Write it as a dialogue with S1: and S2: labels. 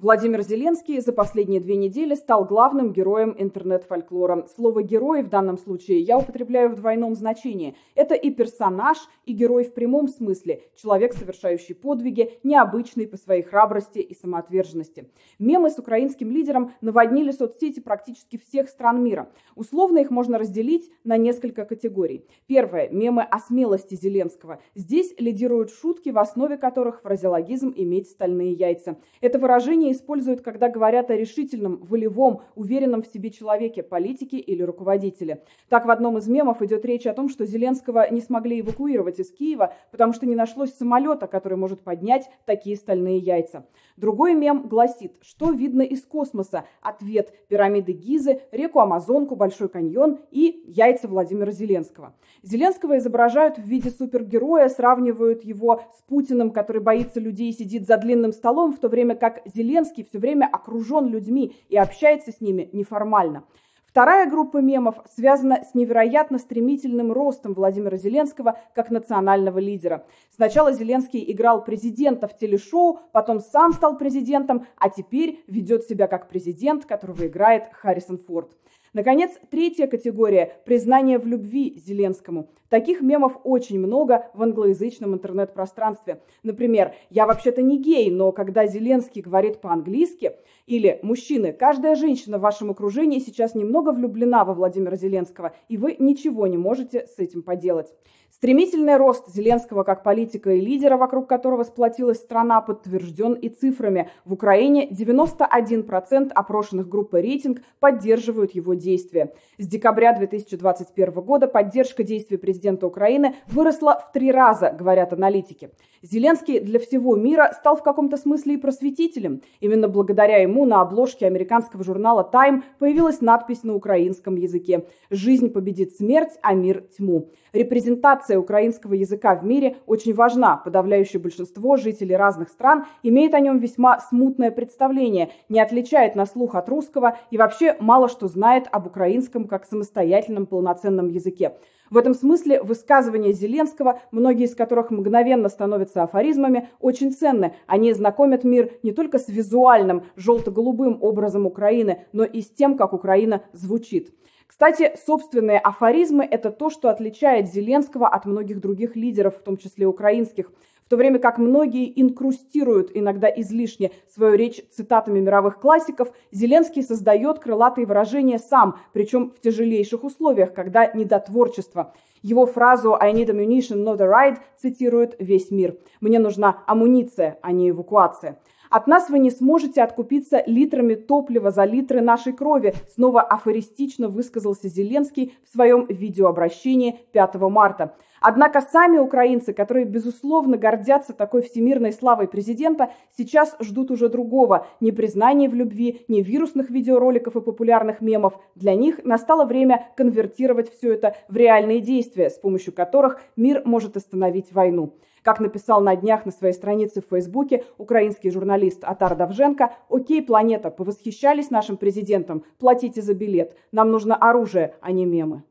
S1: Владимир Зеленский за последние две недели стал главным героем интернет-фольклора. Слово «герой» в данном случае я употребляю в двойном значении. Это и персонаж, и герой в прямом смысле. Человек, совершающий подвиги, необычный по своей храбрости и самоотверженности. Мемы с украинским лидером наводнили соцсети практически всех стран мира. Условно их можно разделить на несколько категорий. Первое – мемы о смелости Зеленского. Здесь лидируют шутки, в основе которых фразеологизм «иметь стальные яйца». Это выражение используют, когда говорят о решительном, волевом, уверенном в себе человеке, политике или руководителе. Так, в одном из мемов идет речь о том, что Зеленского не смогли эвакуировать из Киева, потому что не нашлось самолета, который может поднять такие стальные яйца. Другой мем гласит, что видно из космоса. Ответ – пирамиды Гизы, реку Амазонку, Большой каньон и яйца Владимира Зеленского. Зеленского изображают в виде супергероя, сравнивают его с Путиным, который боится людей и сидит за длинным столом, в то время как Зеленский Зеленский все время окружен людьми и общается с ними неформально. Вторая группа мемов связана с невероятно стремительным ростом Владимира Зеленского как национального лидера. Сначала Зеленский играл президента в телешоу, потом сам стал президентом, а теперь ведет себя как президент, которого играет Харрисон Форд. Наконец, третья категория – признание в любви Зеленскому. Таких мемов очень много в англоязычном интернет-пространстве. Например, «Я вообще-то не гей, но когда Зеленский говорит по-английски» или «Мужчины, каждая женщина в вашем окружении сейчас немного влюблена во Владимира Зеленского, и вы ничего не можете с этим поделать». Стремительный рост Зеленского как политика и лидера, вокруг которого сплотилась страна, подтвержден и цифрами. В Украине 91% опрошенных группы «Рейтинг» поддерживают его действия. С декабря 2021 года поддержка действий президента Украины выросла в три раза, говорят аналитики. Зеленский для всего мира стал в каком-то смысле и просветителем. Именно благодаря ему на обложке американского журнала Time появилась надпись на украинском языке «Жизнь победит смерть, а мир тьму». Репрезентация украинского языка в мире очень важна. Подавляющее большинство жителей разных стран имеет о нем весьма смутное представление, не отличает на слух от русского и вообще мало что знает об украинском как самостоятельном полноценном языке. В этом смысле высказывания Зеленского, многие из которых мгновенно становятся афоризмами, очень ценны. Они знакомят мир не только с визуальным желто-голубым образом Украины, но и с тем, как Украина звучит. Кстати, собственные афоризмы – это то, что отличает Зеленского от многих других лидеров, в том числе украинских то время как многие инкрустируют иногда излишне свою речь цитатами мировых классиков, Зеленский создает крылатые выражения сам, причем в тяжелейших условиях, когда не до творчества. Его фразу «I need ammunition, not a ride» цитирует весь мир. «Мне нужна амуниция, а не эвакуация». От нас вы не сможете откупиться литрами топлива за литры нашей крови, снова афористично высказался Зеленский в своем видеообращении 5 марта. Однако сами украинцы, которые, безусловно, гордятся такой всемирной славой президента, сейчас ждут уже другого – ни признания в любви, ни вирусных видеороликов и популярных мемов. Для них настало время конвертировать все это в реальные действия, с помощью которых мир может остановить войну. Как написал на днях на своей странице в Фейсбуке украинский журналист Атар Давженко, «Окей, планета, повосхищались нашим президентом, платите за билет. Нам нужно оружие, а не мемы».